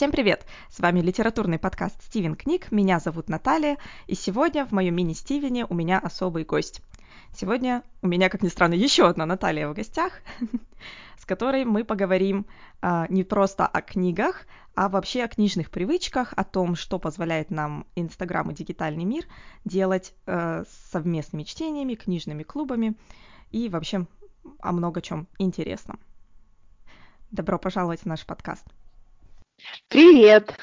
Всем привет! С вами литературный подкаст «Стивен книг», меня зовут Наталья, и сегодня в моем мини-Стивене у меня особый гость. Сегодня у меня, как ни странно, еще одна Наталья в гостях, с которой мы поговорим а, не просто о книгах, а вообще о книжных привычках, о том, что позволяет нам Инстаграм и дигитальный мир делать а, совместными чтениями, книжными клубами и вообще о много чем интересном. Добро пожаловать в наш подкаст. Привет!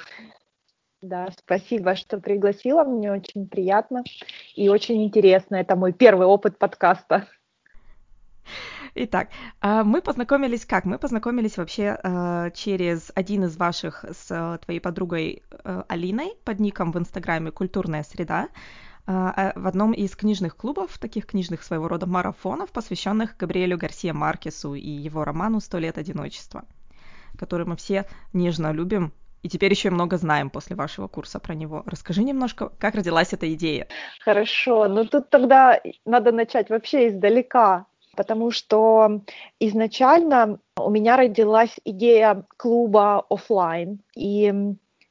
Да, спасибо, что пригласила. Мне очень приятно и очень интересно. Это мой первый опыт подкаста. Итак, а, мы познакомились как? Мы познакомились вообще а, через один из ваших с твоей подругой а, Алиной под ником в Инстаграме «Культурная среда» в одном из книжных клубов, таких книжных своего рода марафонов, посвященных Габриэлю Гарсия Маркесу и его роману «Сто лет одиночества» который мы все нежно любим и теперь еще много знаем после вашего курса про него. Расскажи немножко, как родилась эта идея. Хорошо, ну тут тогда надо начать вообще издалека, потому что изначально у меня родилась идея клуба офлайн, и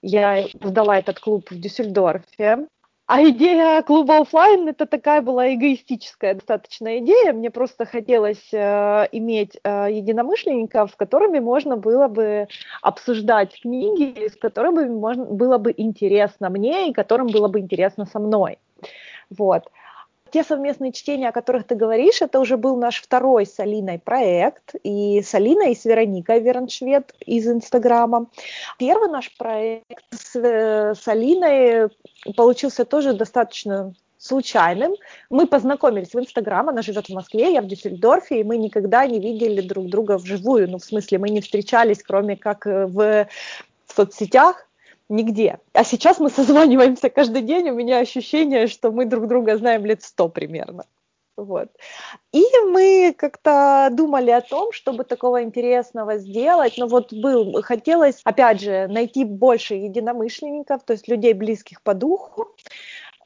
я сдала этот клуб в Дюссельдорфе. А идея клуба офлайн это такая была эгоистическая достаточно идея. Мне просто хотелось э, иметь э, единомышленников, с которыми можно было бы обсуждать книги, с которыми можно, было бы интересно мне и которым было бы интересно со мной. Вот. Те совместные чтения, о которых ты говоришь, это уже был наш второй с Алиной проект, и с Алиной, и с Вероникой Верншвед из Инстаграма. Первый наш проект с, с Алиной получился тоже достаточно случайным. Мы познакомились в Инстаграм, она живет в Москве, я в Дюссельдорфе, и мы никогда не видели друг друга вживую. Ну, в смысле, мы не встречались, кроме как в, в соцсетях, нигде. А сейчас мы созваниваемся каждый день, у меня ощущение, что мы друг друга знаем лет сто примерно. Вот. И мы как-то думали о том, чтобы такого интересного сделать. Но вот был, хотелось, опять же, найти больше единомышленников, то есть людей, близких по духу.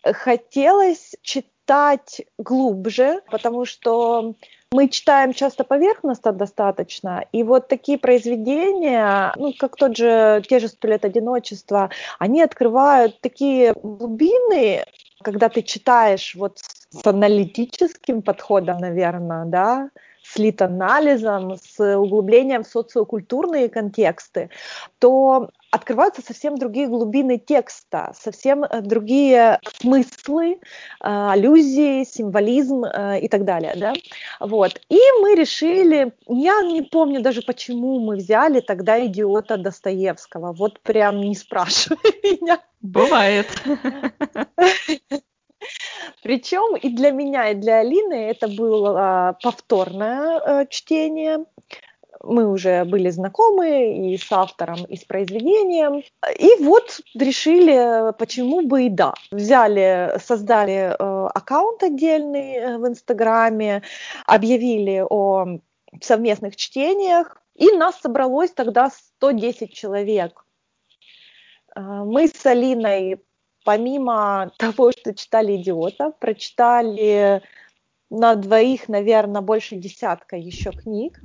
Хотелось читать глубже, потому что мы читаем часто поверхностно достаточно, и вот такие произведения, ну, как тот же, те же «Сто одиночества», они открывают такие глубины, когда ты читаешь вот с аналитическим подходом, наверное, да, с лит-анализом, с углублением в социокультурные контексты, то открываются совсем другие глубины текста, совсем э, другие смыслы, э, аллюзии, символизм э, и так далее. Да? Вот. И мы решили, я не помню даже, почему мы взяли тогда идиота Достоевского. Вот прям не спрашивай меня. Бывает. Причем и для меня, и для Алины это было повторное э, чтение. Мы уже были знакомы и с автором, и с произведением. И вот решили, почему бы и да. Взяли, создали э, аккаунт отдельный э, в Инстаграме, объявили о совместных чтениях, и нас собралось тогда 110 человек. Мы с Алиной помимо того, что читали «Идиота», прочитали на двоих, наверное, больше десятка еще книг,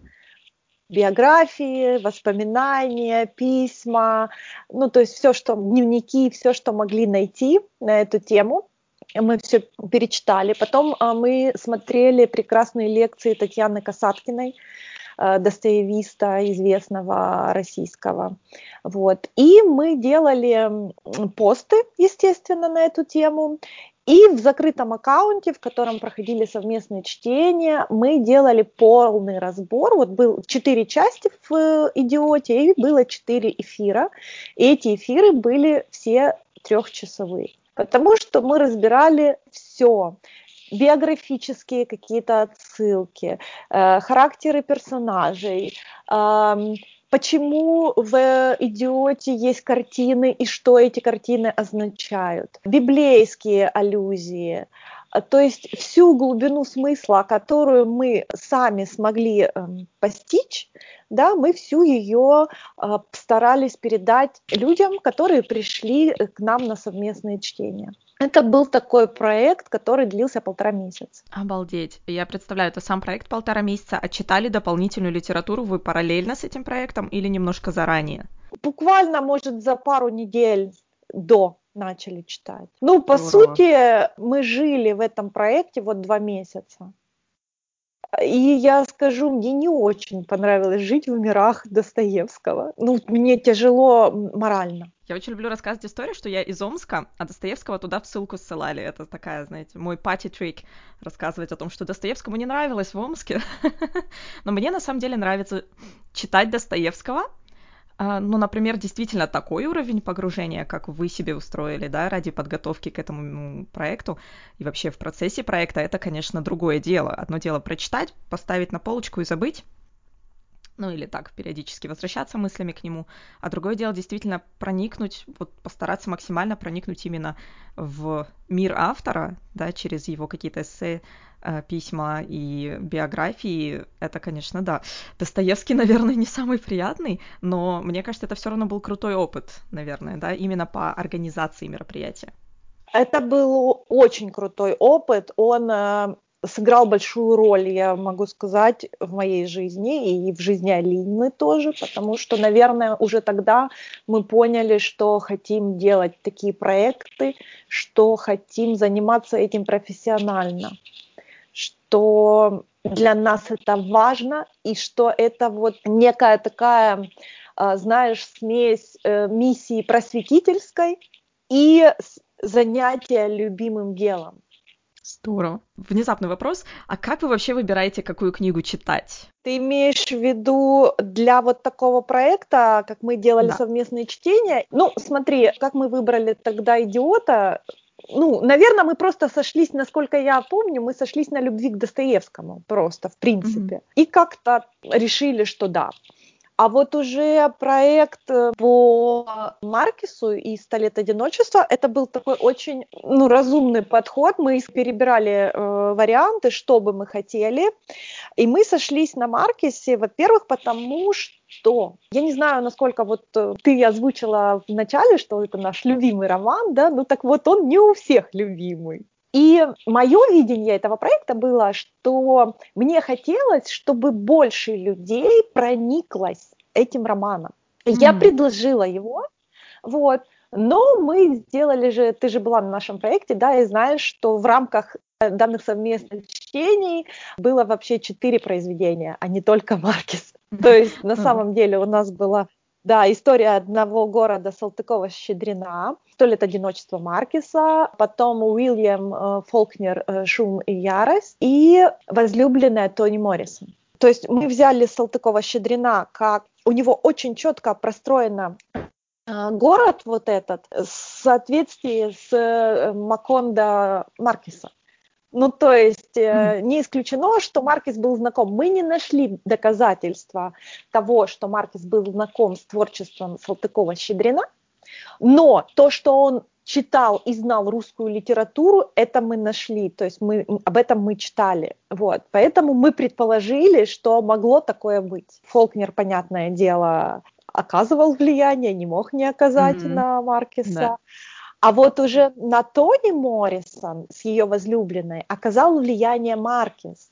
биографии, воспоминания, письма, ну, то есть все, что, дневники, все, что могли найти на эту тему, мы все перечитали. Потом а, мы смотрели прекрасные лекции Татьяны Касаткиной, достоевиста известного российского. Вот. И мы делали посты, естественно, на эту тему. И в закрытом аккаунте, в котором проходили совместные чтения, мы делали полный разбор. Вот был четыре части в э, «Идиоте», и было четыре эфира. И эти эфиры были все трехчасовые. Потому что мы разбирали все биографические какие-то отсылки, э, характеры персонажей, э, почему в «Идиоте» есть картины и что эти картины означают, библейские аллюзии, то есть всю глубину смысла, которую мы сами смогли э, постичь, да, мы всю ее э, старались передать людям, которые пришли к нам на совместные чтения. Это был такой проект, который длился полтора месяца. Обалдеть. Я представляю, это сам проект полтора месяца, а читали дополнительную литературу вы параллельно с этим проектом или немножко заранее? буквально, может, за пару недель до начали читать. Ну, по Здорово. сути, мы жили в этом проекте вот два месяца. И я скажу, мне не очень понравилось жить в мирах Достоевского. Ну, мне тяжело морально. Я очень люблю рассказывать историю, что я из Омска, а Достоевского туда в ссылку ссылали. Это такая, знаете, мой пати-трик рассказывать о том, что Достоевскому не нравилось в Омске. Но мне на самом деле нравится читать Достоевского, ну, например, действительно такой уровень погружения, как вы себе устроили, да, ради подготовки к этому проекту и вообще в процессе проекта, это, конечно, другое дело. Одно дело прочитать, поставить на полочку и забыть, ну или так, периодически возвращаться мыслями к нему, а другое дело действительно проникнуть, вот постараться максимально проникнуть именно в мир автора, да, через его какие-то эссе, э, письма и биографии, это, конечно, да. Достоевский, наверное, не самый приятный, но мне кажется, это все равно был крутой опыт, наверное, да, именно по организации мероприятия. Это был очень крутой опыт. Он э, сыграл большую роль, я могу сказать, в моей жизни и в жизни Алины тоже, потому что, наверное, уже тогда мы поняли, что хотим делать такие проекты, что хотим заниматься этим профессионально, что для нас это важно и что это вот некая такая, а, знаешь, смесь э, миссии просветительской и занятия любимым делом. Здорово. Внезапный вопрос. А как вы вообще выбираете, какую книгу читать? Ты имеешь в виду для вот такого проекта, как мы делали да. совместные чтения? Ну, смотри, как мы выбрали тогда «Идиота», ну, наверное, мы просто сошлись, насколько я помню, мы сошлись на любви к Достоевскому просто, в принципе. Mm-hmm. И как-то решили, что да. А вот уже проект э, по Маркису и «Сто одиночества» это был такой очень ну, разумный подход. Мы перебирали э, варианты, что бы мы хотели. И мы сошлись на Маркисе, во-первых, потому что я не знаю, насколько вот э, ты озвучила в начале, что это наш любимый роман, да, ну так вот он не у всех любимый. И мое видение этого проекта было, что мне хотелось, чтобы больше людей прониклось этим романом. Я предложила его, вот, но мы сделали же, ты же была на нашем проекте, да, и знаешь, что в рамках данных совместных чтений было вообще четыре произведения, а не только Маркис. То есть на самом деле у нас была да, история одного города Салтыкова-Щедрина, «Сто лет одиночества» Маркиса, потом Уильям э, Фолкнер э, «Шум и ярость» и «Возлюбленная Тони Моррисон». То есть мы взяли Салтыкова-Щедрина как... У него очень четко простроена э, город вот этот в соответствии с Макондо Маркиса. Ну, то есть э, не исключено, что Маркис был знаком. Мы не нашли доказательства того, что Маркис был знаком с творчеством Салтыкова-Щедрина, но то, что он читал и знал русскую литературу, это мы нашли, то есть мы, об этом мы читали. Вот. Поэтому мы предположили, что могло такое быть. Фолкнер, понятное дело, оказывал влияние, не мог не оказать mm-hmm. на Маркиса. Да. А вот уже на Тони Моррисон с ее возлюбленной оказал влияние Маркес.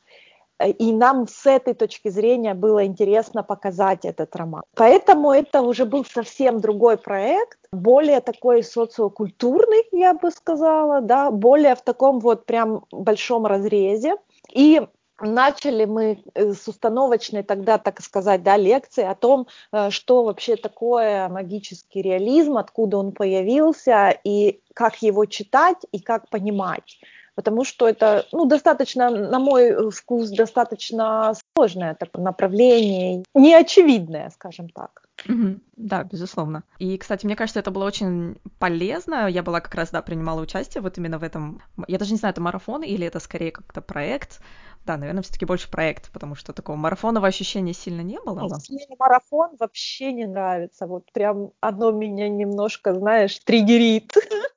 И нам с этой точки зрения было интересно показать этот роман. Поэтому это уже был совсем другой проект, более такой социокультурный, я бы сказала, да, более в таком вот прям большом разрезе. И начали мы э, с установочной тогда, так сказать, да, лекции о том, э, что вообще такое магический реализм, откуда он появился и как его читать и как понимать. Потому что это, ну, достаточно, на мой вкус, достаточно сложное такое направление, неочевидное, скажем так. Mm-hmm. Да, безусловно. И, кстати, мне кажется, это было очень полезно. Я была как раз, да, принимала участие вот именно в этом. Я даже не знаю, это марафон или это скорее как-то проект да, наверное, все-таки больше проект, потому что такого марафонового ощущения сильно не было. Но... Мне марафон вообще не нравится. Вот прям оно меня немножко, знаешь, триггерит.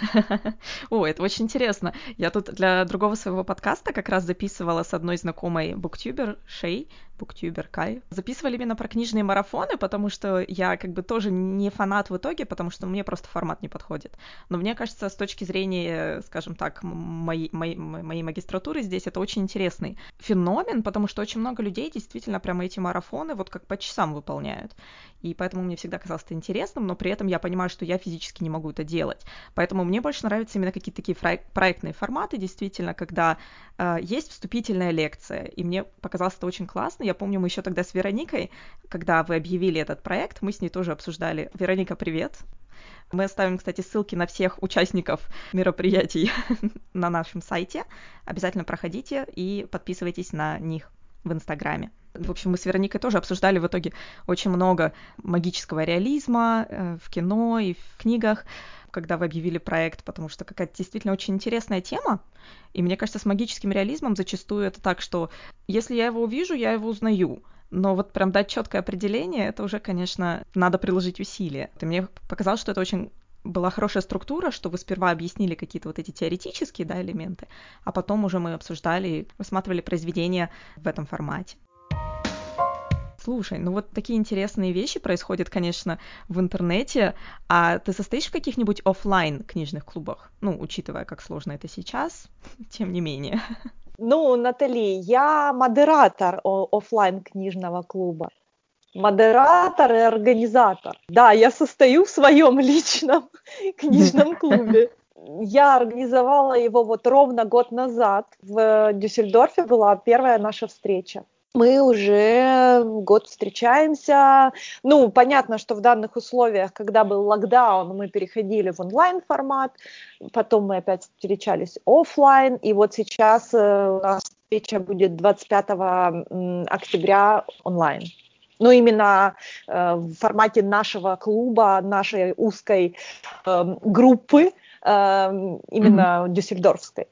О, это очень интересно. Я тут для другого своего подкаста как раз записывала с одной знакомой буктюбер Шей, буктюбер Кай. Записывали именно про книжные марафоны, потому что я как бы тоже не фанат в итоге, потому что мне просто формат не подходит. Но мне кажется, с точки зрения, скажем так, моей, моей, моей магистратуры здесь это очень интересный феномен, потому что очень много людей действительно прямо эти марафоны вот как по часам выполняют. И поэтому мне всегда казалось это интересным, но при этом я понимаю, что я физически не могу это делать. Поэтому мне больше нравятся именно какие-то такие проектные форматы, действительно, когда э, есть вступительная лекция. И мне показалось это очень классно. Я помню, мы еще тогда с Вероникой, когда вы объявили этот проект, мы с ней тоже обсуждали. Вероника, привет. Мы оставим, кстати, ссылки на всех участников мероприятий на нашем сайте. Обязательно проходите и подписывайтесь на них в Инстаграме. В общем, мы с Вероникой тоже обсуждали в итоге очень много магического реализма э, в кино и в книгах когда вы объявили проект, потому что какая-то действительно очень интересная тема. И мне кажется, с магическим реализмом зачастую это так, что если я его увижу, я его узнаю. Но вот прям дать четкое определение, это уже, конечно, надо приложить усилия. И мне показалось, что это очень была хорошая структура, что вы сперва объяснили какие-то вот эти теоретические да, элементы, а потом уже мы обсуждали и рассматривали произведения в этом формате. Слушай, ну вот такие интересные вещи происходят, конечно, в интернете. А ты состоишь в каких-нибудь офлайн книжных клубах? Ну, учитывая, как сложно это сейчас, тем не менее. Ну, Натали, я модератор офлайн книжного клуба. Модератор и организатор. Да, я состою в своем личном книжном клубе. Я организовала его вот ровно год назад. В Дюссельдорфе была первая наша встреча мы уже год встречаемся. Ну, понятно, что в данных условиях, когда был локдаун, мы переходили в онлайн формат, потом мы опять встречались офлайн, и вот сейчас э, у нас встреча будет 25 октября онлайн. Ну, именно э, в формате нашего клуба, нашей узкой э, группы, э, именно mm-hmm. дюссельдорфской.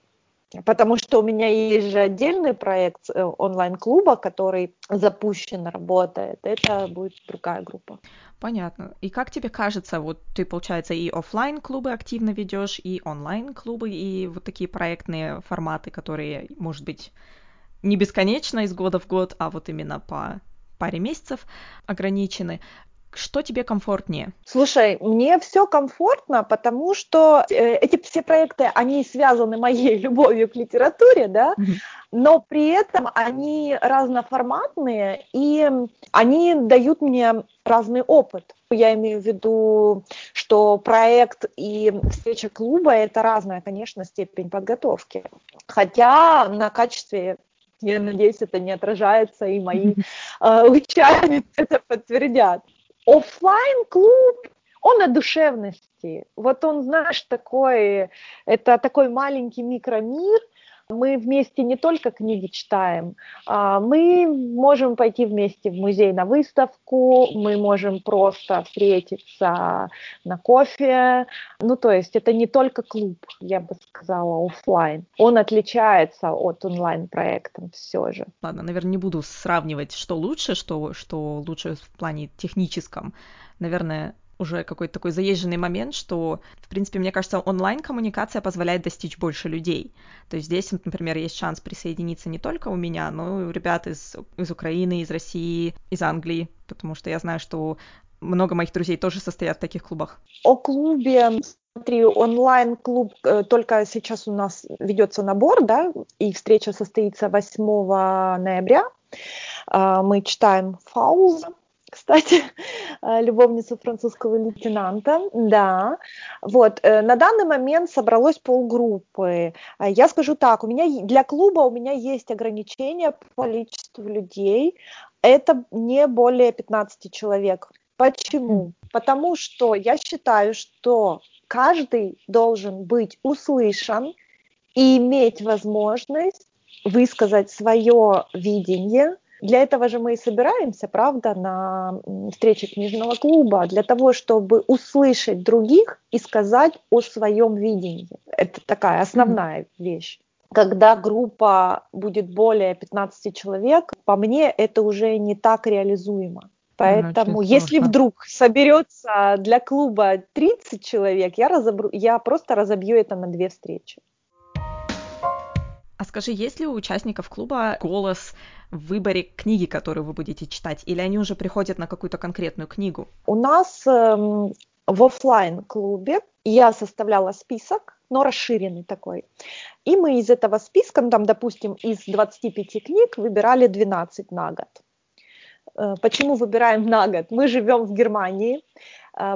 Потому что у меня есть же отдельный проект э, онлайн-клуба, который запущен, работает. Это будет другая группа. Понятно. И как тебе кажется, вот ты, получается, и офлайн клубы активно ведешь, и онлайн клубы, и вот такие проектные форматы, которые, может быть, не бесконечно из года в год, а вот именно по паре месяцев ограничены. Что тебе комфортнее? Слушай, мне все комфортно, потому что э, эти все проекты, они связаны моей любовью к литературе, да, но при этом они разноформатные, и они дают мне разный опыт. Я имею в виду, что проект и встреча клуба – это разная, конечно, степень подготовки. Хотя на качестве я надеюсь, это не отражается, и мои э, участницы это подтвердят офлайн клуб он о душевности. Вот он, знаешь, такой, это такой маленький микромир, мы вместе не только книги читаем, а мы можем пойти вместе в музей на выставку, мы можем просто встретиться на кофе. Ну, то есть это не только клуб, я бы сказала, офлайн. Он отличается от онлайн-проекта все же. Ладно, наверное, не буду сравнивать, что лучше, что, что лучше в плане техническом. Наверное, уже какой-то такой заезженный момент, что, в принципе, мне кажется, онлайн-коммуникация позволяет достичь больше людей. То есть здесь, например, есть шанс присоединиться не только у меня, но и у ребят из, из Украины, из России, из Англии, потому что я знаю, что много моих друзей тоже состоят в таких клубах. О клубе Смотри, онлайн-клуб э, только сейчас у нас ведется набор, да, и встреча состоится 8 ноября. А, мы читаем Фауза, кстати, э, любовницу французского лейтенанта, да. Вот, э, на данный момент собралось полгруппы. Э, я скажу так, у меня для клуба у меня есть ограничения по количеству людей. Это не более 15 человек. Почему? Потому что я считаю, что каждый должен быть услышан и иметь возможность высказать свое видение – для этого же мы и собираемся, правда, на встрече книжного клуба, для того, чтобы услышать других и сказать о своем видении. Это такая основная mm-hmm. вещь. Когда группа будет более 15 человек, по мне это уже не так реализуемо. Поэтому, если вдруг соберется для клуба 30 человек, я, разобру, я просто разобью это на две встречи. А скажи, есть ли у участников клуба голос в выборе книги, которую вы будете читать, или они уже приходят на какую-то конкретную книгу? У нас эм, в офлайн клубе я составляла список, но расширенный такой. И мы из этого списка, ну, там, допустим, из 25 книг выбирали 12 на год. Э, почему выбираем на год? Мы живем в Германии,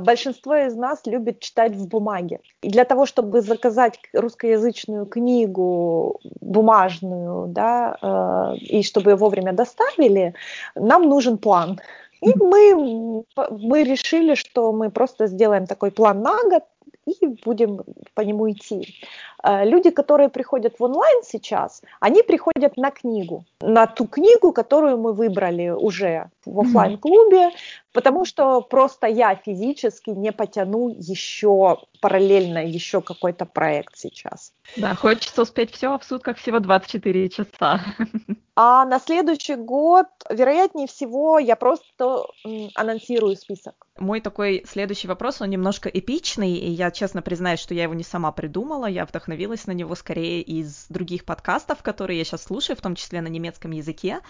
большинство из нас любит читать в бумаге. И для того, чтобы заказать русскоязычную книгу бумажную, да, э, и чтобы ее вовремя доставили, нам нужен план. И мы, мы решили, что мы просто сделаем такой план на год, и будем по нему идти. Э, люди, которые приходят в онлайн сейчас, они приходят на книгу, на ту книгу, которую мы выбрали уже в офлайн клубе потому что просто я физически не потяну еще параллельно еще какой-то проект сейчас. Да, хочется успеть все, а в сутках всего 24 часа. А на следующий год, вероятнее всего, я просто анонсирую список. Мой такой следующий вопрос, он немножко эпичный, и я честно признаюсь, что я его не сама придумала, я вдохновилась на него скорее из других подкастов, которые я сейчас слушаю, в том числе на немецком языке.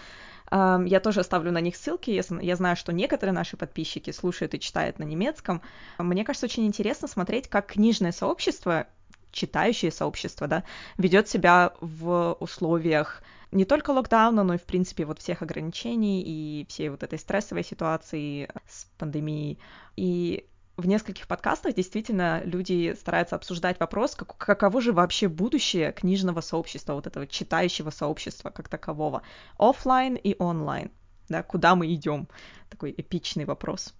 Я тоже оставлю на них ссылки. Я знаю, что некоторые наши подписчики слушают и читают на немецком. Мне кажется, очень интересно смотреть, как книжное сообщество читающее сообщество, да, ведет себя в условиях не только локдауна, но и, в принципе, вот всех ограничений и всей вот этой стрессовой ситуации с пандемией. И в нескольких подкастах действительно люди стараются обсуждать вопрос, как, каково же вообще будущее книжного сообщества, вот этого читающего сообщества как такового, офлайн и онлайн, да, куда мы идем, такой эпичный вопрос.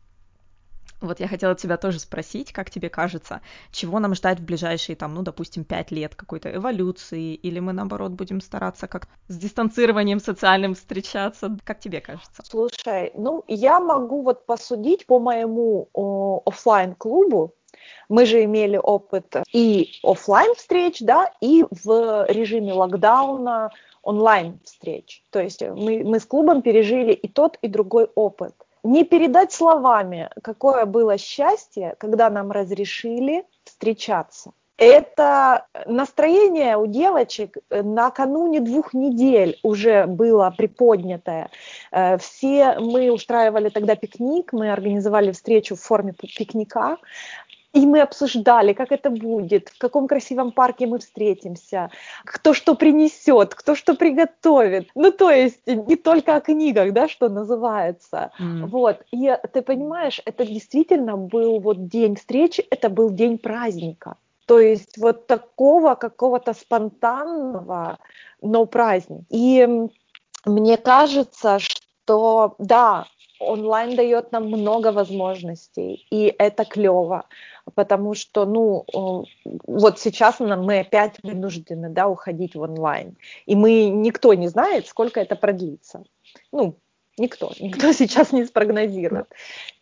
Вот я хотела тебя тоже спросить, как тебе кажется, чего нам ждать в ближайшие, там, ну, допустим, пять лет какой-то эволюции, или мы, наоборот, будем стараться как с дистанцированием социальным встречаться? Как тебе кажется? Слушай, ну, я могу вот посудить по моему офлайн клубу мы же имели опыт и офлайн встреч, да, и в режиме локдауна онлайн встреч. То есть мы, мы с клубом пережили и тот, и другой опыт не передать словами, какое было счастье, когда нам разрешили встречаться. Это настроение у девочек накануне двух недель уже было приподнятое. Э, все мы устраивали тогда пикник, мы организовали встречу в форме пикника. И мы обсуждали, как это будет, в каком красивом парке мы встретимся, кто что принесет, кто что приготовит. Ну, то есть не только о книгах, да, что называется. Mm. Вот. И ты понимаешь, это действительно был вот день встречи, это был день праздника. То есть вот такого какого-то спонтанного, но праздник. И мне кажется, что да, онлайн дает нам много возможностей, и это клево потому что, ну, вот сейчас мы опять вынуждены, да, уходить в онлайн, и мы, никто не знает, сколько это продлится. Ну, никто, никто сейчас не спрогнозирует.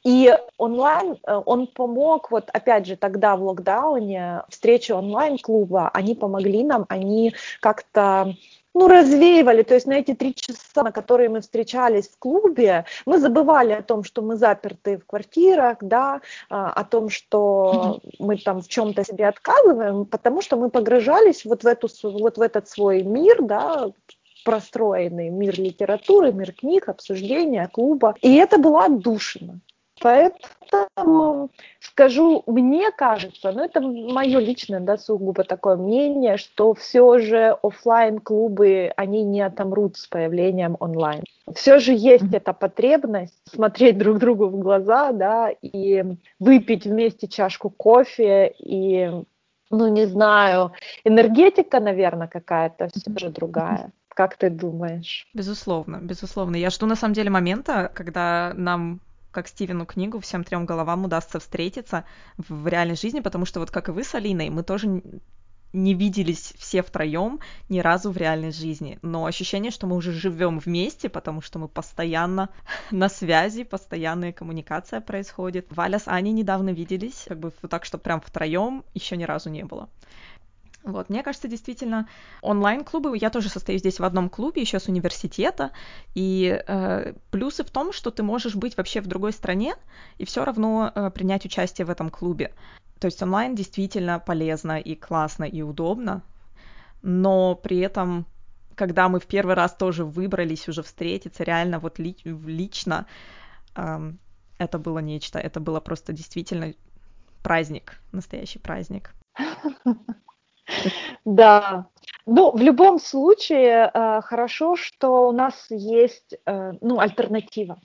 И онлайн, э, он помог, вот опять же, тогда в локдауне, встречи онлайн-клуба, они помогли нам, они как-то ну, развеивали, то есть на эти три часа, на которые мы встречались в клубе, мы забывали о том, что мы заперты в квартирах, да, а, о том, что мы там в чем-то себе отказываем, потому что мы погружались вот в, эту, вот в этот свой мир, да, простроенный мир литературы, мир книг, обсуждения, клуба. И это было отдушина. Поэтому скажу, мне кажется, ну это мое личное, да, сугубо такое мнение, что все же офлайн клубы они не отомрут с появлением онлайн. Все же есть эта потребность смотреть друг другу в глаза, да, и выпить вместе чашку кофе и, ну не знаю, энергетика, наверное, какая-то все же другая. Как ты думаешь? Безусловно, безусловно. Я жду на самом деле момента, когда нам как Стивену книгу всем трем головам удастся встретиться в реальной жизни, потому что вот как и вы с Алиной, мы тоже не виделись все втроем ни разу в реальной жизни. Но ощущение, что мы уже живем вместе, потому что мы постоянно на связи, постоянная коммуникация происходит. Валя с Аней недавно виделись, как бы так, что прям втроем еще ни разу не было. Вот, мне кажется, действительно, онлайн-клубы, я тоже состою здесь в одном клубе, еще с университета, и э, плюсы в том, что ты можешь быть вообще в другой стране и все равно э, принять участие в этом клубе. То есть онлайн действительно полезно и классно и удобно, но при этом, когда мы в первый раз тоже выбрались уже встретиться реально вот ли, лично, э, это было нечто, это было просто действительно праздник, настоящий праздник. Да. Ну, в любом случае, э, хорошо, что у нас есть, э, ну, альтернатива.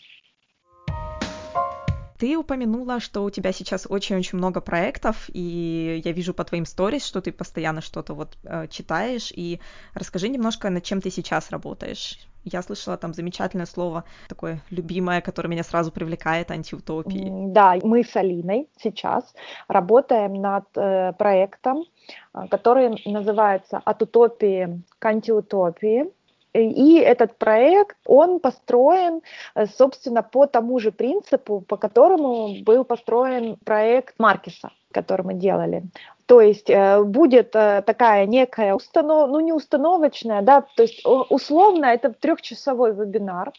Ты упомянула, что у тебя сейчас очень-очень много проектов, и я вижу по твоим сторис, что ты постоянно что-то вот э, читаешь. И расскажи немножко, над чем ты сейчас работаешь. Я слышала там замечательное слово, такое любимое, которое меня сразу привлекает, антиутопии. Да, мы с Алиной сейчас работаем над э, проектом, э, который называется «От утопии к антиутопии». И этот проект, он построен, э, собственно, по тому же принципу, по которому был построен проект Маркиса, который мы делали. То есть э, будет э, такая некая установ, ну не установочная, да, то есть условно это трехчасовой вебинар.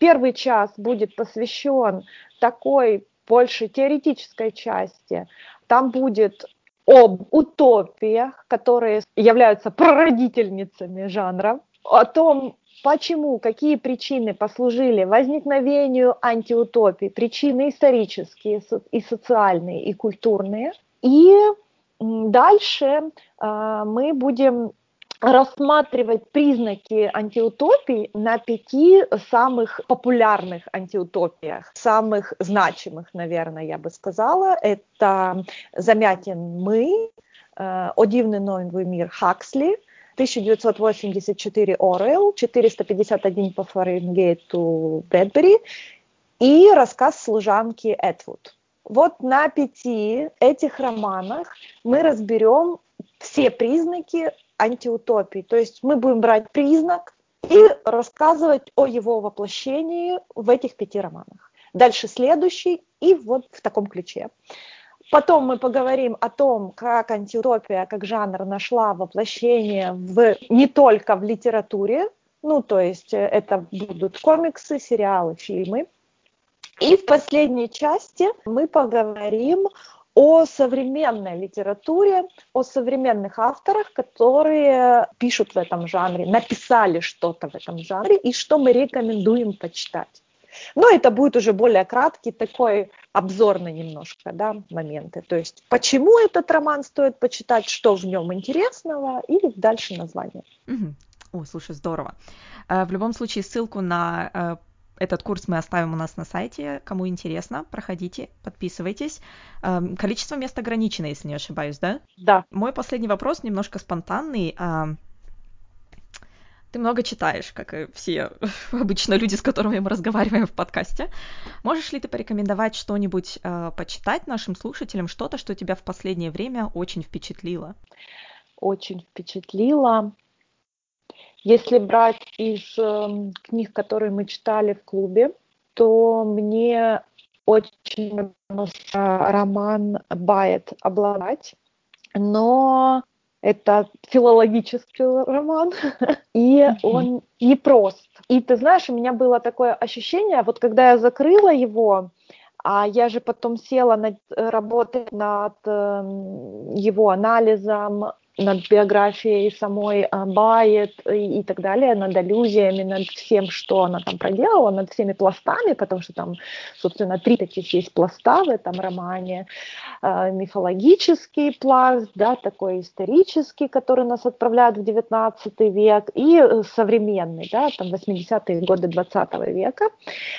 Первый час будет посвящен такой больше теоретической части. Там будет об утопиях, которые являются прародительницами жанра о том, почему, какие причины послужили возникновению антиутопии, причины исторические и социальные, и культурные. И дальше э, мы будем рассматривать признаки антиутопий на пяти самых популярных антиутопиях, самых значимых, наверное, я бы сказала. Это «Замятин мы», э, «О дивный новый мир» Хаксли, 1984 Орел, 451 по Фаренгейту Брэдбери и рассказ служанки Этвуд. Вот на пяти этих романах мы разберем все признаки антиутопии. То есть мы будем брать признак и рассказывать о его воплощении в этих пяти романах. Дальше следующий и вот в таком ключе. Потом мы поговорим о том, как антиутопия как жанр нашла воплощение в, не только в литературе, ну то есть э, это будут комиксы, сериалы, фильмы. И в последней части мы поговорим о современной литературе, о современных авторах, которые пишут в этом жанре, написали что-то в этом жанре и что мы рекомендуем почитать. Но это будет уже более краткий такой обзорный немножко, да, моменты. То есть, почему этот роман стоит почитать, что в нем интересного, и дальше название. О, слушай, здорово. Э, в любом случае, ссылку на э, этот курс мы оставим у нас на сайте. Кому интересно, проходите, подписывайтесь. Эм, количество мест ограничено, если не ошибаюсь, да? Да. Мой последний вопрос немножко спонтанный. Ты много читаешь, как и все обычно люди, с которыми мы разговариваем в подкасте. Можешь ли ты порекомендовать что-нибудь э, почитать нашим слушателям, что-то, что тебя в последнее время очень впечатлило? Очень впечатлило. Если брать из э, книг, которые мы читали в клубе, то мне очень нравился роман «Бает обладать», но это филологический роман, и он непрост. И ты знаешь, у меня было такое ощущение, вот когда я закрыла его, а я же потом села над, работать над э, его анализом, над биографией самой Байет и, и так далее, над аллюзиями, над всем, что она там проделала, над всеми пластами, потому что там, собственно, три таких есть пласта в этом романе. Э, мифологический пласт, да, такой исторический, который нас отправляет в 19 век, и современный, да, там 80-е годы 20 века,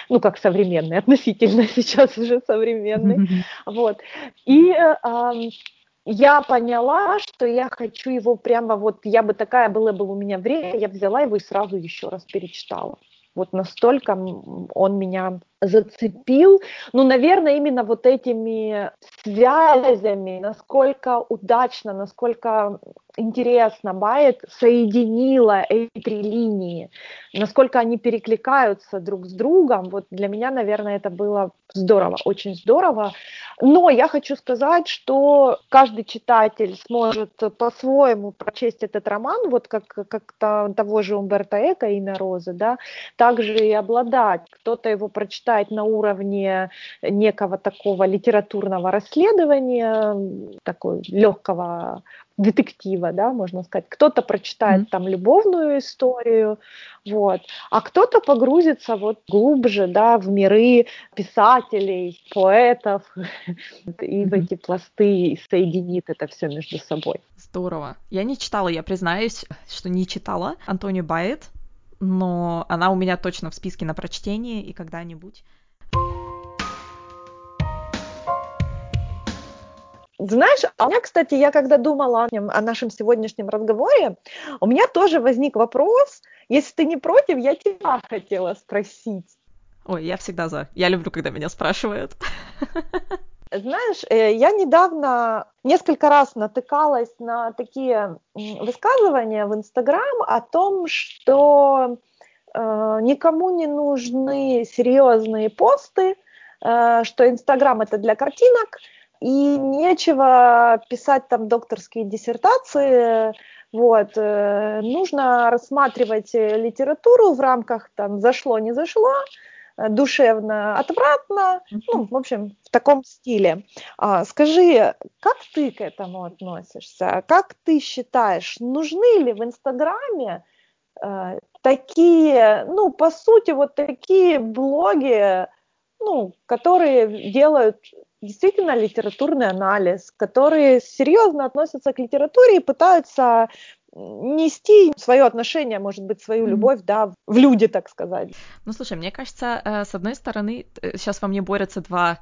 ну, как современный, относительно сейчас уже современный, mm-hmm. вот. И э, я поняла, что я хочу его прямо вот, я бы такая была бы у меня время, я взяла его и сразу еще раз перечитала. Вот настолько он меня зацепил, ну, наверное, именно вот этими связями, насколько удачно, насколько интересно Байет соединила эти три линии, насколько они перекликаются друг с другом, вот для меня, наверное, это было здорово, очень здорово. Но я хочу сказать, что каждый читатель сможет по-своему прочесть этот роман, вот как, как того же Умберто Эко «Имя Розы», да, также и обладать. Кто-то его прочитает на уровне некого такого литературного расследования, такой легкого детектива, да, можно сказать. Кто-то прочитает mm-hmm. там любовную историю, вот, а кто-то погрузится вот глубже, да, в миры писателей, поэтов и в эти пласты и соединит это все между собой. Здорово. Я не читала, я признаюсь, что не читала Антонио Байет, но она у меня точно в списке на прочтение и когда-нибудь Знаешь, а меня, кстати, я когда думала о нашем сегодняшнем разговоре, у меня тоже возник вопрос, если ты не против, я тебя хотела спросить. Ой, я всегда за. Я люблю, когда меня спрашивают. Знаешь, э, я недавно несколько раз натыкалась на такие высказывания в Инстаграм о том, что э, никому не нужны серьезные посты, э, что Инстаграм это для картинок, и нечего писать там докторские диссертации, вот, нужно рассматривать литературу в рамках там зашло, не зашло, душевно, отвратно, ну, в общем, в таком стиле. А, скажи, как ты к этому относишься? Как ты считаешь, нужны ли в Инстаграме э, такие, ну, по сути, вот такие блоги, ну, которые делают действительно литературный анализ, которые серьезно относятся к литературе и пытаются нести свое отношение, может быть, свою любовь, да, в люди, так сказать. Ну, слушай, мне кажется, э, с одной стороны, сейчас во мне борются два,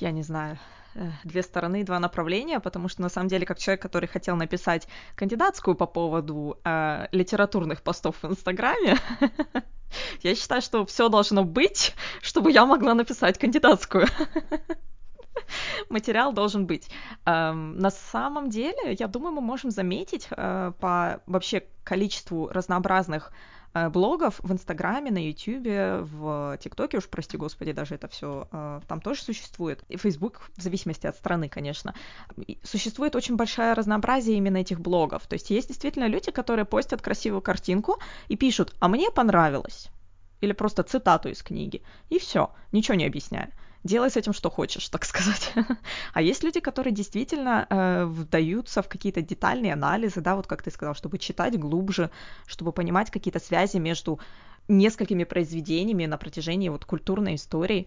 я не знаю, э, две стороны, два направления, потому что на самом деле, как человек, который хотел написать кандидатскую по поводу э, литературных постов в Инстаграме, я считаю, что все должно быть, чтобы я могла написать кандидатскую. материал должен быть. На самом деле, я думаю, мы можем заметить э, по вообще количеству разнообразных э, блогов в Инстаграме, на Ютубе, в ТикТоке, уж прости господи, даже это все э, там тоже существует. И Фейсбук, в зависимости от страны, конечно. Существует очень большое разнообразие именно этих блогов. То есть есть действительно люди, которые постят красивую картинку и пишут, а мне понравилось. Или просто цитату из книги. И все, ничего не объясняя делай с этим что хочешь, так сказать. а есть люди, которые действительно э, вдаются в какие-то детальные анализы, да, вот как ты сказал, чтобы читать глубже, чтобы понимать какие-то связи между несколькими произведениями на протяжении вот культурной истории.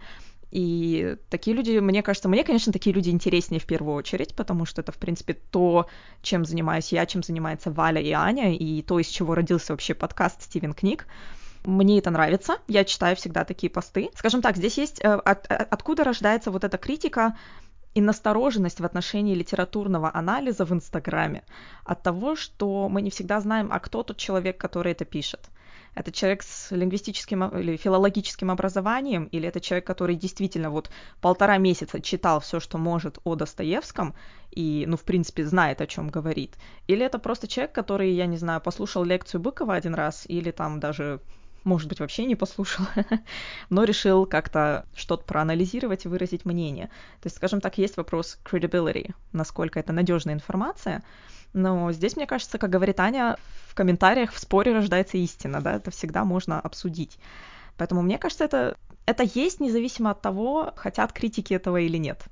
И такие люди, мне кажется, мне, конечно, такие люди интереснее в первую очередь, потому что это, в принципе, то, чем занимаюсь я, чем занимается Валя и Аня, и то, из чего родился вообще подкаст Стивен Книг. Мне это нравится, я читаю всегда такие посты. Скажем так, здесь есть э, от, э, откуда рождается вот эта критика и настороженность в отношении литературного анализа в Инстаграме от того, что мы не всегда знаем, а кто тот человек, который это пишет. Это человек с лингвистическим или филологическим образованием, или это человек, который действительно вот полтора месяца читал все, что может о Достоевском, и, ну, в принципе, знает, о чем говорит. Или это просто человек, который, я не знаю, послушал лекцию Быкова один раз, или там даже может быть, вообще не послушал, но решил как-то что-то проанализировать и выразить мнение. То есть, скажем так, есть вопрос credibility, насколько это надежная информация, но здесь, мне кажется, как говорит Аня, в комментариях в споре рождается истина, да, это всегда можно обсудить. Поэтому мне кажется, это, это есть независимо от того, хотят критики этого или нет.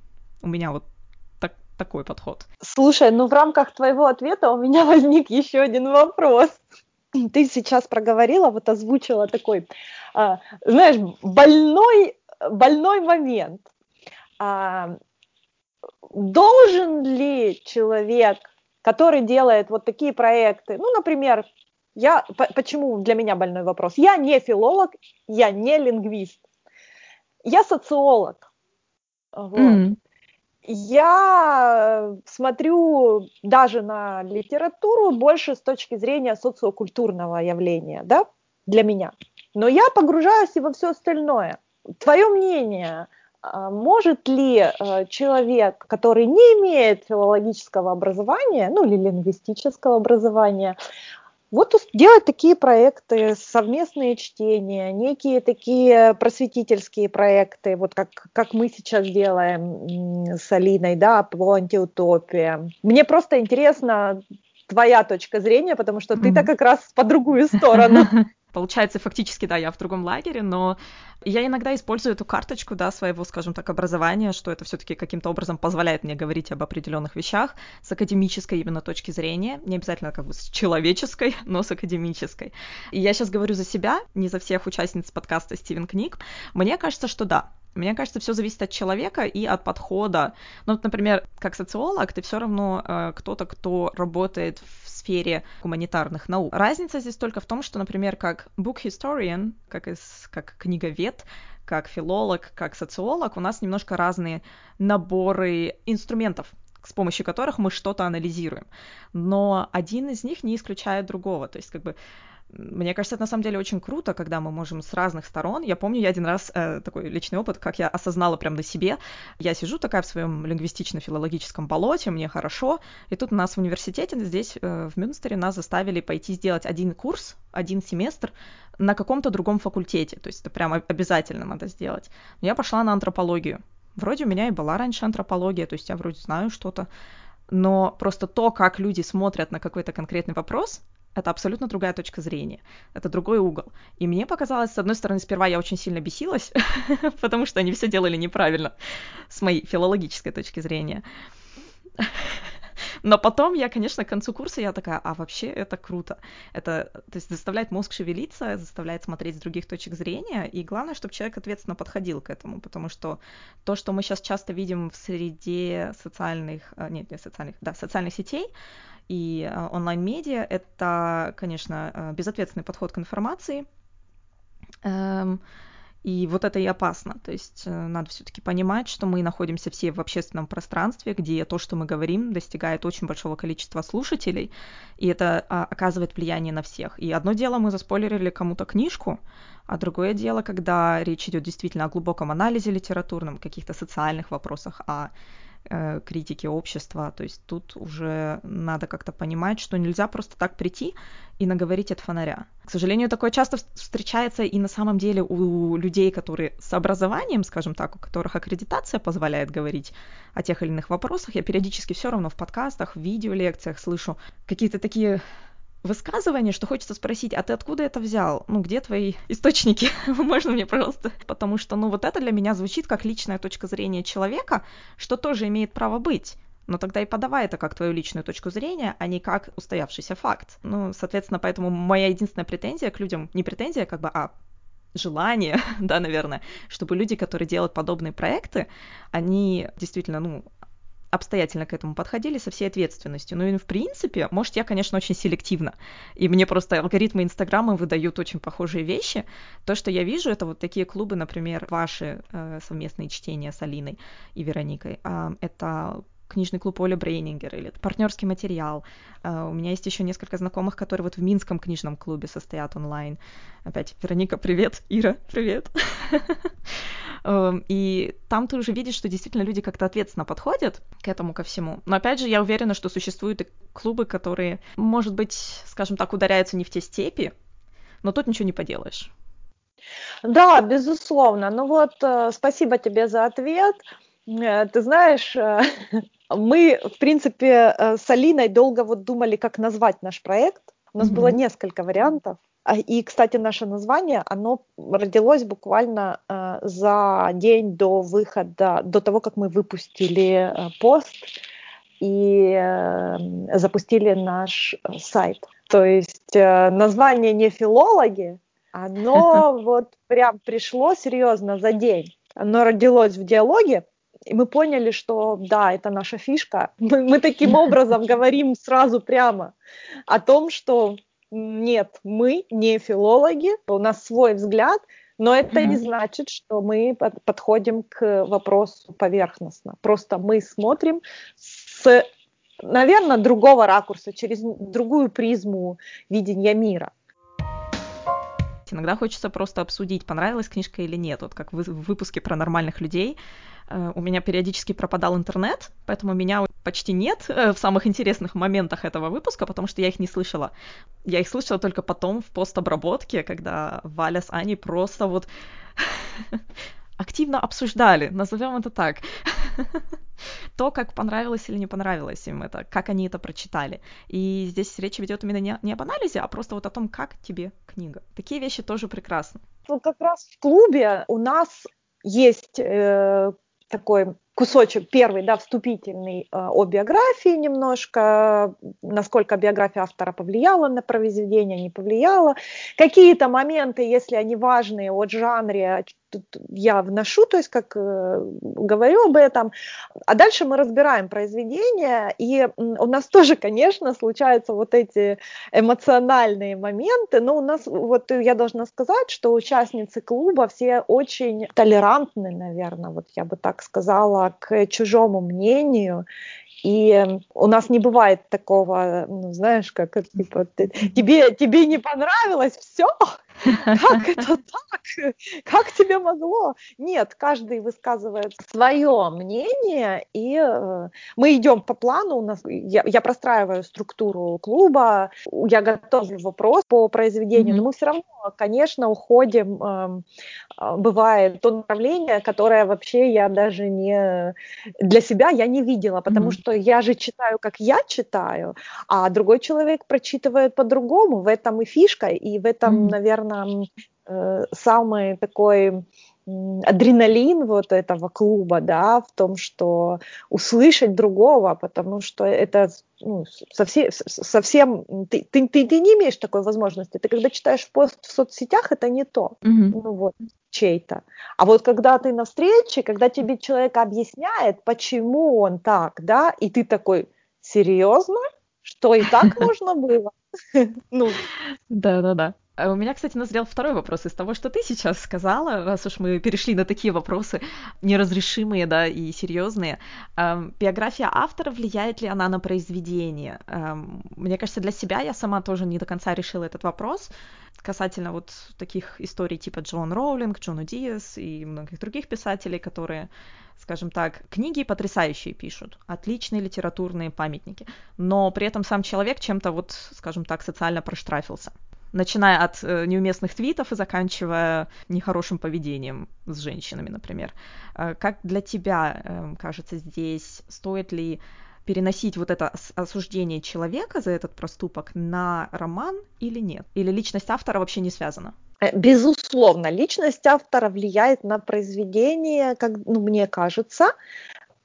У меня вот так, такой подход. Слушай, ну в рамках твоего ответа у меня возник еще один вопрос ты сейчас проговорила, вот озвучила такой, а, знаешь, больной, больной момент. А, должен ли человек, который делает вот такие проекты, ну, например, я, почему для меня больной вопрос? Я не филолог, я не лингвист, я социолог. Вот. Mm я смотрю даже на литературу больше с точки зрения социокультурного явления, да, для меня. Но я погружаюсь и во все остальное. твое мнение, а, может ли э, человек, который не имеет филологического образования, ну или лингвистического образования, вот делать такие проекты, совместные чтения, некие такие просветительские проекты, вот как, как мы сейчас делаем с Алиной, да, по антиутопии. Мне просто интересно твоя точка зрения, потому что ты-то как раз по другую сторону. Получается, фактически, да, я в другом лагере, но я иногда использую эту карточку, да, своего, скажем так, образования, что это все-таки каким-то образом позволяет мне говорить об определенных вещах с академической именно точки зрения, не обязательно как бы с человеческой, но с академической. И я сейчас говорю за себя, не за всех участниц подкаста Стивен Книг. Мне кажется, что да, мне кажется, все зависит от человека и от подхода. Ну, вот, например, как социолог, ты все равно э, кто-то, кто работает сфере гуманитарных наук. Разница здесь только в том, что, например, как book historian, как, из, как книговед, как филолог, как социолог, у нас немножко разные наборы инструментов, с помощью которых мы что-то анализируем. Но один из них не исключает другого. То есть, как бы, мне кажется, это на самом деле очень круто, когда мы можем с разных сторон. Я помню, я один раз э, такой личный опыт, как я осознала прям на себе. Я сижу такая в своем лингвистично-филологическом болоте, мне хорошо. И тут нас в университете здесь, э, в Мюнстере, нас заставили пойти сделать один курс, один семестр на каком-то другом факультете. То есть это прям обязательно надо сделать. Но я пошла на антропологию. Вроде у меня и была раньше антропология, то есть я вроде знаю что-то. Но просто то, как люди смотрят на какой-то конкретный вопрос, это абсолютно другая точка зрения, это другой угол. И мне показалось, с одной стороны, сперва я очень сильно бесилась, потому что они все делали неправильно с моей филологической точки зрения. Но потом я, конечно, к концу курса я такая, а вообще это круто. Это, то есть, заставляет мозг шевелиться, заставляет смотреть с других точек зрения, и главное, чтобы человек ответственно подходил к этому, потому что то, что мы сейчас часто видим в среде социальных, э, нет, не социальных, да, социальных сетей, и э, онлайн-медиа — это, конечно, э, безответственный подход к информации, эм, и вот это и опасно. То есть э, надо все-таки понимать, что мы находимся все в общественном пространстве, где то, что мы говорим, достигает очень большого количества слушателей, и это а, оказывает влияние на всех. И одно дело мы заспойлерили кому-то книжку, а другое дело, когда речь идет действительно о глубоком анализе литературном, каких-то социальных вопросах, о критики общества. То есть тут уже надо как-то понимать, что нельзя просто так прийти и наговорить от фонаря. К сожалению, такое часто встречается и на самом деле у людей, которые с образованием, скажем так, у которых аккредитация позволяет говорить о тех или иных вопросах. Я периодически все равно в подкастах, в видеолекциях слышу какие-то такие высказывание, что хочется спросить, а ты откуда это взял? Ну, где твои источники? Можно мне, пожалуйста? Потому что, ну, вот это для меня звучит как личная точка зрения человека, что тоже имеет право быть. Но тогда и подавай это как твою личную точку зрения, а не как устоявшийся факт. Ну, соответственно, поэтому моя единственная претензия к людям, не претензия, как бы, а желание, да, наверное, чтобы люди, которые делают подобные проекты, они действительно, ну, обстоятельно к этому подходили со всей ответственностью. Ну и в принципе, может, я, конечно, очень селективно. И мне просто алгоритмы Инстаграма выдают очень похожие вещи. То, что я вижу, это вот такие клубы, например, ваши э, совместные чтения с Алиной и Вероникой. Э, это книжный клуб Оля Брейнингер или партнерский материал. Uh, у меня есть еще несколько знакомых, которые вот в Минском книжном клубе состоят онлайн. Опять, Вероника, привет. Ира, привет. Эм, и там ты уже видишь, что действительно люди как-то ответственно подходят к этому ко всему. Но опять же, я уверена, что существуют и клубы, которые, может быть, скажем так, ударяются не в те степи, но тут ничего не поделаешь. Да, безусловно. Ну вот, э, спасибо тебе за ответ. Э, ты знаешь, э, мы, в принципе, с Алиной долго вот думали, как назвать наш проект. У нас mm-hmm. было несколько вариантов. А, и, кстати, наше название, оно родилось буквально э, за день до выхода, до того, как мы выпустили э, пост и э, запустили наш э, сайт. То есть э, название не филологи, оно вот прям пришло серьезно за день. Оно родилось в диалоге, и мы поняли, что да, это наша фишка. Мы, мы таким образом говорим сразу прямо о том, что нет, мы не филологи, у нас свой взгляд, но это mm-hmm. не значит, что мы подходим к вопросу поверхностно. Просто мы смотрим с, наверное, другого ракурса, через другую призму видения мира. иногда хочется просто обсудить, понравилась книжка или нет. Вот как в выпуске про нормальных людей у меня периодически пропадал интернет, поэтому меня почти нет э, в самых интересных моментах этого выпуска, потому что я их не слышала. Я их слышала только потом в постобработке, когда Валя с Аней просто вот активно обсуждали, назовем это так, то, как понравилось или не понравилось им это, как они это прочитали. И здесь речь ведет именно не, не об анализе, а просто вот о том, как тебе книга. Такие вещи тоже прекрасны. Ну, как раз в клубе у нас есть э, такой кусочек первый, да, вступительный э, о биографии немножко, насколько биография автора повлияла на произведение, не повлияла. Какие-то моменты, если они важные от жанре, тут я вношу, то есть как э, говорю об этом. А дальше мы разбираем произведение, и у нас тоже, конечно, случаются вот эти эмоциональные моменты, но у нас, вот я должна сказать, что участницы клуба все очень толерантны, наверное, вот я бы так сказала, к чужому мнению, и у нас не бывает такого, ну, знаешь, как типа, ты, тебе, тебе не понравилось, все, как это так? Как тебе могло? Нет, каждый высказывает свое мнение, и э, мы идем по плану. У нас, я, я простраиваю структуру клуба, я готовлю вопрос по произведению, mm-hmm. но мы все равно, конечно, уходим. Э, бывает то направление, которое вообще я даже не для себя я не видела, потому mm-hmm. что я же читаю, как я читаю, а другой человек прочитывает по-другому. В этом и фишка, и в этом, наверное наверное, э, самый такой адреналин вот этого клуба, да, в том, что услышать другого, потому что это ну, совсем, совсем ты, ты, ты, ты не имеешь такой возможности. Ты когда читаешь пост в соцсетях, это не то, mm-hmm. ну вот, чей-то. А вот когда ты на встрече, когда тебе человек объясняет, почему он так, да, и ты такой, серьезно? Что и так можно было? Ну. Да-да-да. А у меня, кстати, назрел второй вопрос из того, что ты сейчас сказала, раз уж мы перешли на такие вопросы неразрешимые, да, и серьезные. Эм, биография автора, влияет ли она на произведение? Эм, мне кажется, для себя я сама тоже не до конца решила этот вопрос касательно вот таких историй типа Джон Роулинг, Джона Диас и многих других писателей, которые, скажем так, книги потрясающие пишут, отличные литературные памятники, но при этом сам человек чем-то вот, скажем так, социально проштрафился начиная от э, неуместных твитов и заканчивая нехорошим поведением с женщинами, например. Э, как для тебя э, кажется здесь, стоит ли переносить вот это осуждение человека за этот проступок на роман или нет? Или личность автора вообще не связана? Э, безусловно, личность автора влияет на произведение, как ну, мне кажется,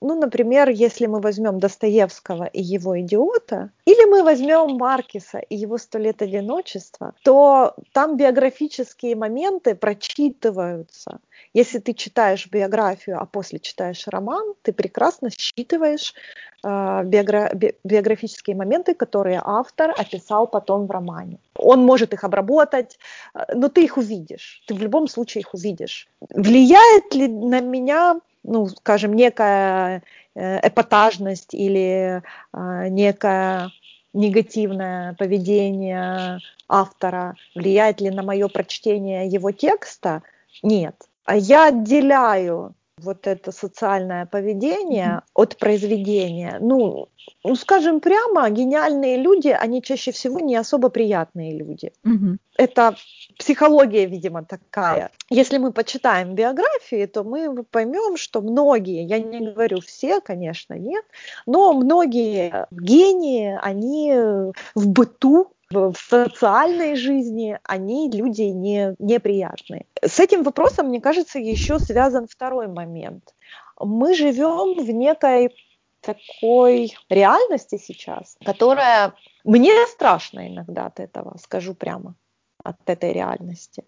ну, например, если мы возьмем Достоевского и его «Идиота», или мы возьмем Маркиса и его «Сто лет одиночества», то там биографические моменты прочитываются. Если ты читаешь биографию, а после читаешь роман, ты прекрасно считываешь э, биогра- би- биографические моменты, которые автор описал потом в романе. Он может их обработать, э, но ты их увидишь. Ты в любом случае их увидишь. Влияет ли на меня ну, скажем, некая э, эпатажность или а, некое негативное поведение автора влияет ли на мое прочтение его текста? Нет. А я отделяю вот это социальное поведение от произведения. Ну, ну, скажем прямо, гениальные люди, они чаще всего не особо приятные люди. Mm-hmm. Это психология, видимо, такая. Если мы почитаем биографии, то мы поймем, что многие, я не говорю все, конечно, нет, но многие гении, они в быту в социальной жизни они люди не, неприятные. С этим вопросом, мне кажется, еще связан второй момент. Мы живем в некой такой реальности сейчас, которая мне страшно иногда от этого, скажу прямо, от этой реальности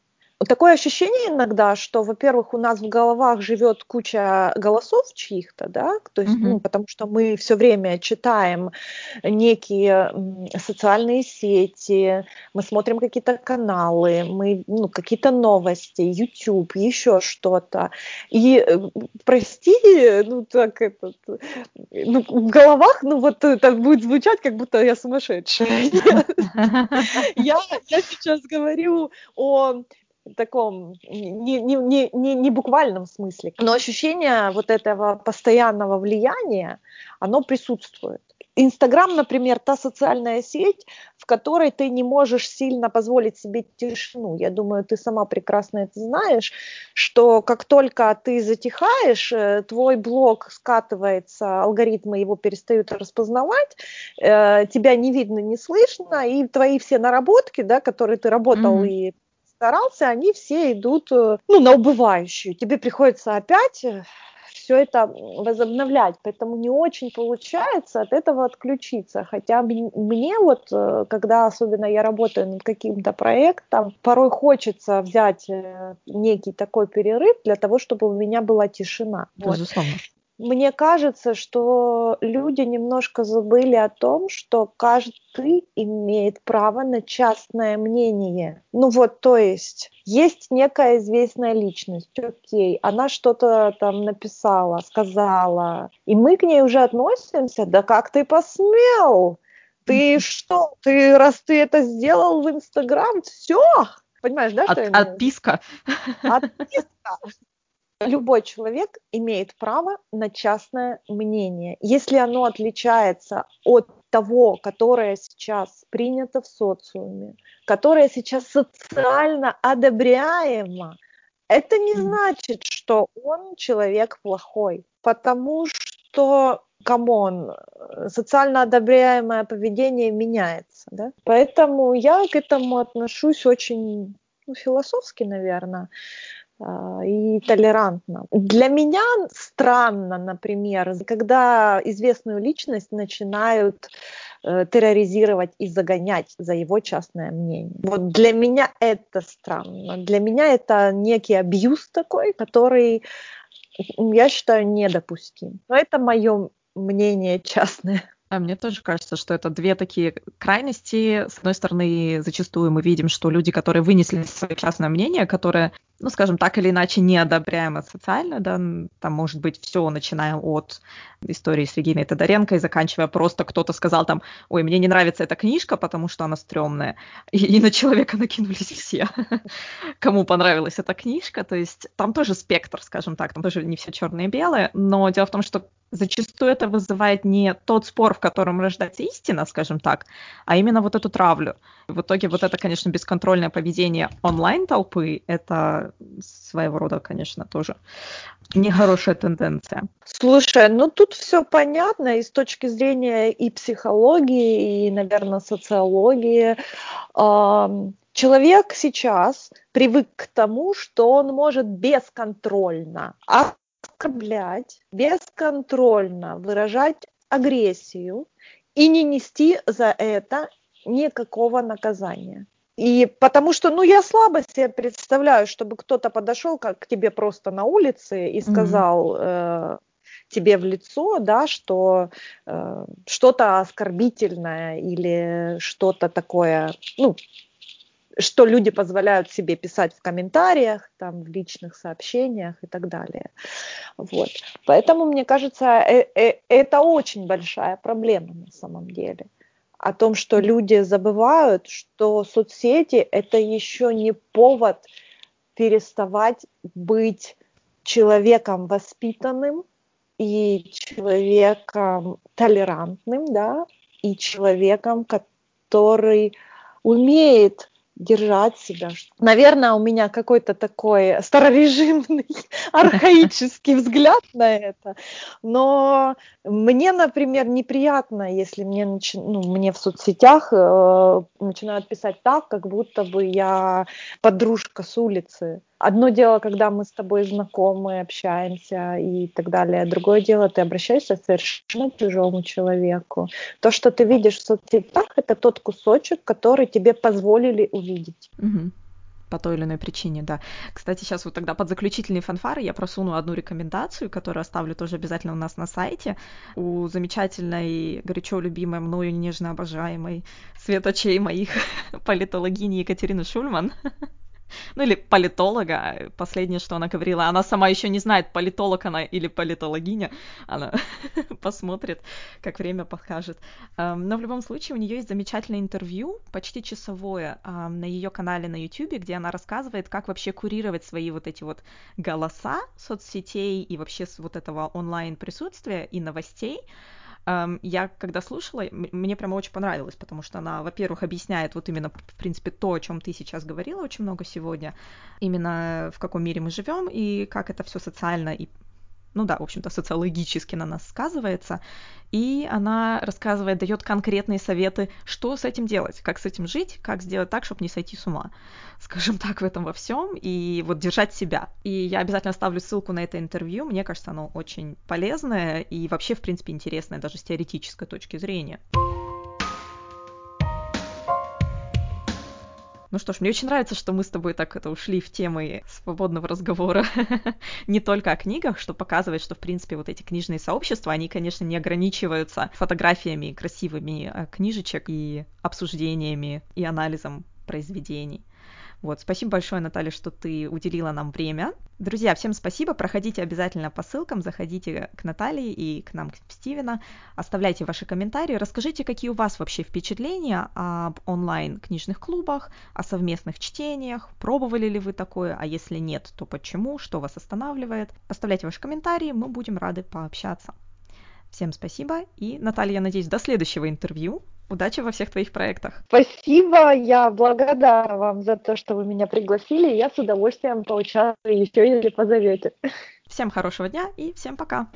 такое ощущение иногда, что, во-первых, у нас в головах живет куча голосов чьих-то, да, то есть, mm-hmm. ну, потому что мы все время читаем некие социальные сети, мы смотрим какие-то каналы, мы, ну, какие-то новости, YouTube, еще что-то. И, э, прости, ну, так это, ну, в головах, ну, вот это будет звучать, как будто я сумасшедшая. Я сейчас говорю о таком не, не, не, не, не буквальном смысле, но ощущение вот этого постоянного влияния, оно присутствует. Инстаграм, например, та социальная сеть, в которой ты не можешь сильно позволить себе тишину. Я думаю, ты сама прекрасно это знаешь, что как только ты затихаешь, э, твой блог скатывается, алгоритмы его перестают распознавать, э, тебя не видно, не слышно, и твои все наработки, да, которые ты работал mm-hmm. и старался, они все идут э, ну, на убывающую. Тебе приходится опять все это возобновлять. Поэтому не очень получается от этого отключиться. Хотя мне вот, э, когда особенно я работаю над каким-то проектом, порой хочется взять э, некий такой перерыв для того, чтобы у меня была тишина. Безусловно. Вот. Мне кажется, что люди немножко забыли о том, что каждый имеет право на частное мнение. Ну вот, то есть, есть некая известная личность, окей, она что-то там написала, сказала, и мы к ней уже относимся, да как ты посмел? Ты что? Ты, раз ты это сделал в Инстаграм, все, Понимаешь, да, От, что я Отписка. Отписка любой человек имеет право на частное мнение, если оно отличается от того, которое сейчас принято в социуме, которое сейчас социально одобряемо, это не значит, что он человек плохой, потому что, come on, социально одобряемое поведение меняется, да? Поэтому я к этому отношусь очень ну, философски, наверное. А, и толерантно. Для меня странно, например, когда известную личность начинают э, терроризировать и загонять за его частное мнение. Вот для меня это странно. Для меня это некий абьюз такой, который, я считаю, недопустим. Но это мое мнение частное. А мне тоже кажется, что это две такие крайности. С одной стороны, зачастую мы видим, что люди, которые вынесли свое частное мнение, которое ну, скажем, так или иначе неодобряемо социально, да, там может быть все, начиная от истории с Региной Тодоренко и заканчивая просто кто-то сказал там, ой, мне не нравится эта книжка, потому что она стрёмная, и, и на человека накинулись все, кому понравилась эта книжка, то есть там тоже спектр, скажем так, там тоже не все черное и белое, но дело в том, что зачастую это вызывает не тот спор, в котором рождается истина, скажем так, а именно вот эту травлю. В итоге вот это, конечно, бесконтрольное поведение онлайн-толпы, это своего рода, конечно, тоже нехорошая тенденция. Слушай, ну тут все понятно и с точки зрения и психологии, и, наверное, социологии. Человек сейчас привык к тому, что он может бесконтрольно оскорблять, бесконтрольно выражать агрессию и не нести за это никакого наказания. И потому что, ну, я слабо себе представляю, чтобы кто-то подошел как к тебе просто на улице и сказал mm-hmm. э, тебе в лицо, да, что э, что-то оскорбительное или что-то такое, ну, что люди позволяют себе писать в комментариях, там, в личных сообщениях и так далее. Вот. Поэтому, мне кажется, э -э это очень большая проблема на самом деле о том, что люди забывают, что соцсети это еще не повод переставать быть человеком воспитанным и человеком толерантным, да, и человеком, который умеет держать себя. Наверное, у меня какой-то такой старорежимный, архаический взгляд на это. Но мне, например, неприятно, если мне, ну, мне в соцсетях э, начинают писать так, как будто бы я подружка с улицы. Одно дело, когда мы с тобой знакомы, общаемся и так далее. Другое дело, ты обращаешься к совершенно чужому человеку. То, что ты видишь в соцсетях, это тот кусочек, который тебе позволили увидеть. Угу по той или иной причине, да. Кстати, сейчас вот тогда под заключительные фанфары я просуну одну рекомендацию, которую оставлю тоже обязательно у нас на сайте. У замечательной, горячо любимой мною, нежно обожаемой светочей моих политологини Екатерины Шульман ну или политолога. Последнее, что она говорила, она сама еще не знает, политолог она или политологиня. Она посмотрит, как время покажет. Но в любом случае у нее есть замечательное интервью, почти часовое, на ее канале на YouTube, где она рассказывает, как вообще курировать свои вот эти вот голоса соцсетей и вообще вот этого онлайн присутствия и новостей. Я когда слушала, мне прямо очень понравилось, потому что она, во-первых, объясняет вот именно, в принципе, то, о чем ты сейчас говорила очень много сегодня, именно в каком мире мы живем и как это все социально и ну да, в общем-то, социологически на нас сказывается, и она рассказывает, дает конкретные советы, что с этим делать, как с этим жить, как сделать так, чтобы не сойти с ума, скажем так, в этом во всем, и вот держать себя. И я обязательно оставлю ссылку на это интервью, мне кажется, оно очень полезное и вообще, в принципе, интересное даже с теоретической точки зрения. Ну что ж, мне очень нравится, что мы с тобой так это ушли в темы свободного разговора не только о книгах, что показывает, что, в принципе, вот эти книжные сообщества, они, конечно, не ограничиваются фотографиями красивыми э, книжечек и обсуждениями и анализом произведений. Вот, спасибо большое, Наталья, что ты уделила нам время. Друзья, всем спасибо. Проходите обязательно по ссылкам, заходите к Наталье и к нам, к Стивена, оставляйте ваши комментарии, расскажите, какие у вас вообще впечатления об онлайн-книжных клубах, о совместных чтениях, пробовали ли вы такое, а если нет, то почему, что вас останавливает. Оставляйте ваши комментарии, мы будем рады пообщаться. Всем спасибо и, Наталья, я надеюсь, до следующего интервью. Удачи во всех твоих проектах. Спасибо, я благодарна вам за то, что вы меня пригласили. Я с удовольствием поучаствую еще, если позовете. Всем хорошего дня и всем пока.